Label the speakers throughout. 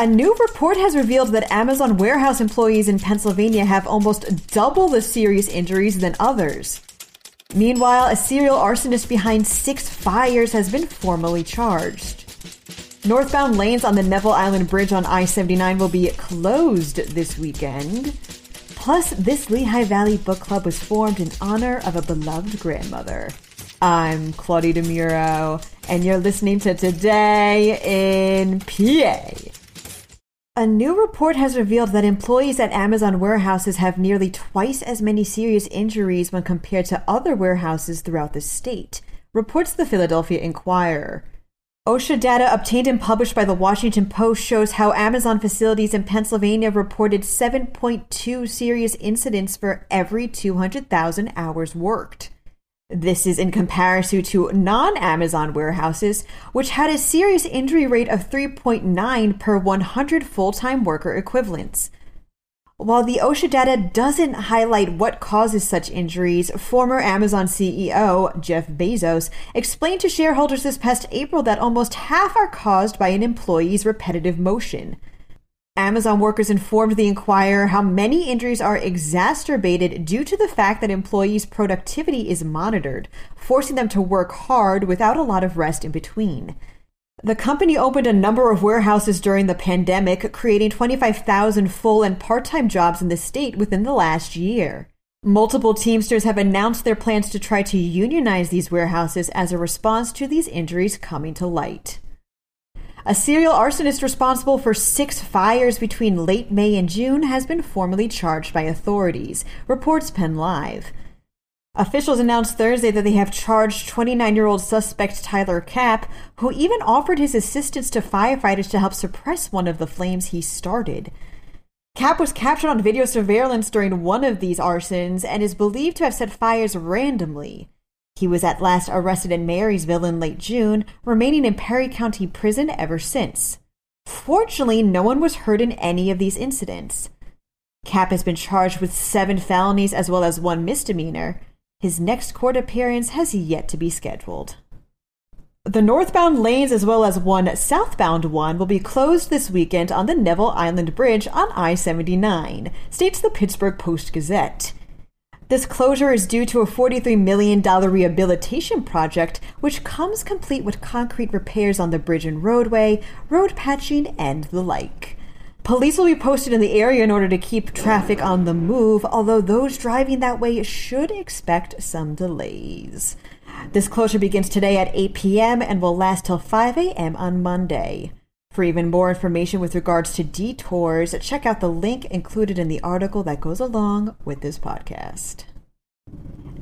Speaker 1: A new report has revealed that Amazon warehouse employees in Pennsylvania have almost double the serious injuries than others. Meanwhile, a serial arsonist behind six fires has been formally charged. Northbound lanes on the Neville Island Bridge on I 79 will be closed this weekend. Plus, this Lehigh Valley Book Club was formed in honor of a beloved grandmother. I'm Claudia DeMuro, and you're listening to Today in PA. A new report has revealed that employees at Amazon warehouses have nearly twice as many serious injuries when compared to other warehouses throughout the state, reports the Philadelphia Inquirer. OSHA data obtained and published by the Washington Post shows how Amazon facilities in Pennsylvania reported 7.2 serious incidents for every 200,000 hours worked. This is in comparison to non Amazon warehouses, which had a serious injury rate of 3.9 per 100 full time worker equivalents. While the OSHA data doesn't highlight what causes such injuries, former Amazon CEO Jeff Bezos explained to shareholders this past April that almost half are caused by an employee's repetitive motion. Amazon workers informed the Inquirer how many injuries are exacerbated due to the fact that employees' productivity is monitored, forcing them to work hard without a lot of rest in between. The company opened a number of warehouses during the pandemic, creating 25,000 full and part time jobs in the state within the last year. Multiple Teamsters have announced their plans to try to unionize these warehouses as a response to these injuries coming to light. A serial arsonist responsible for six fires between late May and June has been formally charged by authorities, reports Penn Live. Officials announced Thursday that they have charged 29 year old suspect Tyler Kapp, who even offered his assistance to firefighters to help suppress one of the flames he started. Kapp was captured on video surveillance during one of these arsons and is believed to have set fires randomly. He was at last arrested in Marysville in late June, remaining in Perry County Prison ever since. Fortunately, no one was hurt in any of these incidents. Kapp has been charged with seven felonies as well as one misdemeanor. His next court appearance has yet to be scheduled. The northbound lanes as well as one southbound one will be closed this weekend on the Neville Island Bridge on I 79, states the Pittsburgh Post Gazette. This closure is due to a $43 million rehabilitation project, which comes complete with concrete repairs on the bridge and roadway, road patching, and the like. Police will be posted in the area in order to keep traffic on the move, although those driving that way should expect some delays. This closure begins today at 8 p.m. and will last till 5 a.m. on Monday. For even more information with regards to detours, check out the link included in the article that goes along with this podcast.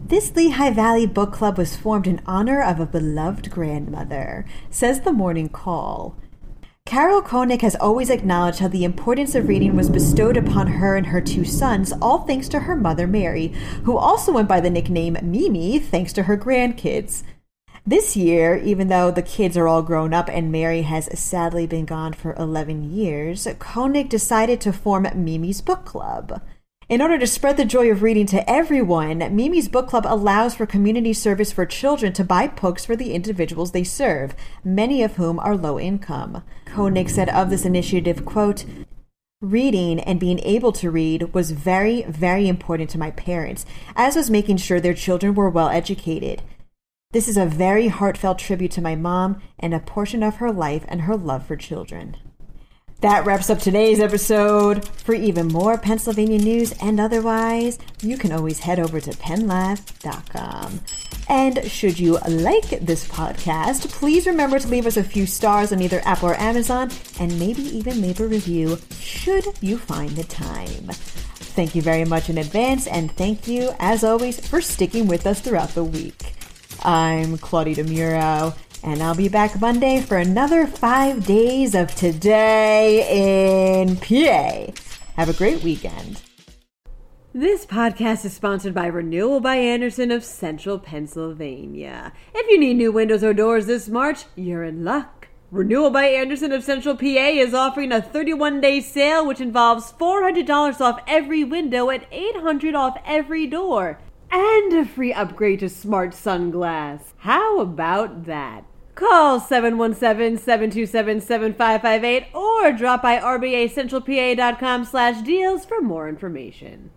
Speaker 1: This Lehigh Valley Book Club was formed in honor of a beloved grandmother, says the Morning Call. Carol Koenig has always acknowledged how the importance of reading was bestowed upon her and her two sons, all thanks to her mother Mary, who also went by the nickname Mimi thanks to her grandkids. This year, even though the kids are all grown up and Mary has sadly been gone for 11 years, Koenig decided to form Mimi's Book Club. In order to spread the joy of reading to everyone, Mimi's Book Club allows for community service for children to buy books for the individuals they serve, many of whom are low income. Koenig said of this initiative, quote, Reading and being able to read was very, very important to my parents, as was making sure their children were well educated. This is a very heartfelt tribute to my mom and a portion of her life and her love for children. That wraps up today's episode. For even more Pennsylvania news and otherwise, you can always head over to pennlive.com. And should you like this podcast, please remember to leave us a few stars on either Apple or Amazon, and maybe even leave a review should you find the time. Thank you very much in advance, and thank you, as always, for sticking with us throughout the week. I'm Claudia DeMuro, And I'll be back Monday for another five days of Today in PA. Have a great weekend.
Speaker 2: This podcast is sponsored by Renewal by Andersen of Central Pennsylvania. If you need new windows or doors this March, you're in luck. Renewal by Andersen of Central PA is offering a 31 day sale which involves $400 off every window and 800 off every door, and a free upgrade to SmartSun glass. How about that? Call 717-727-7558 or drop by rbacentralpa.com slash deals for more information.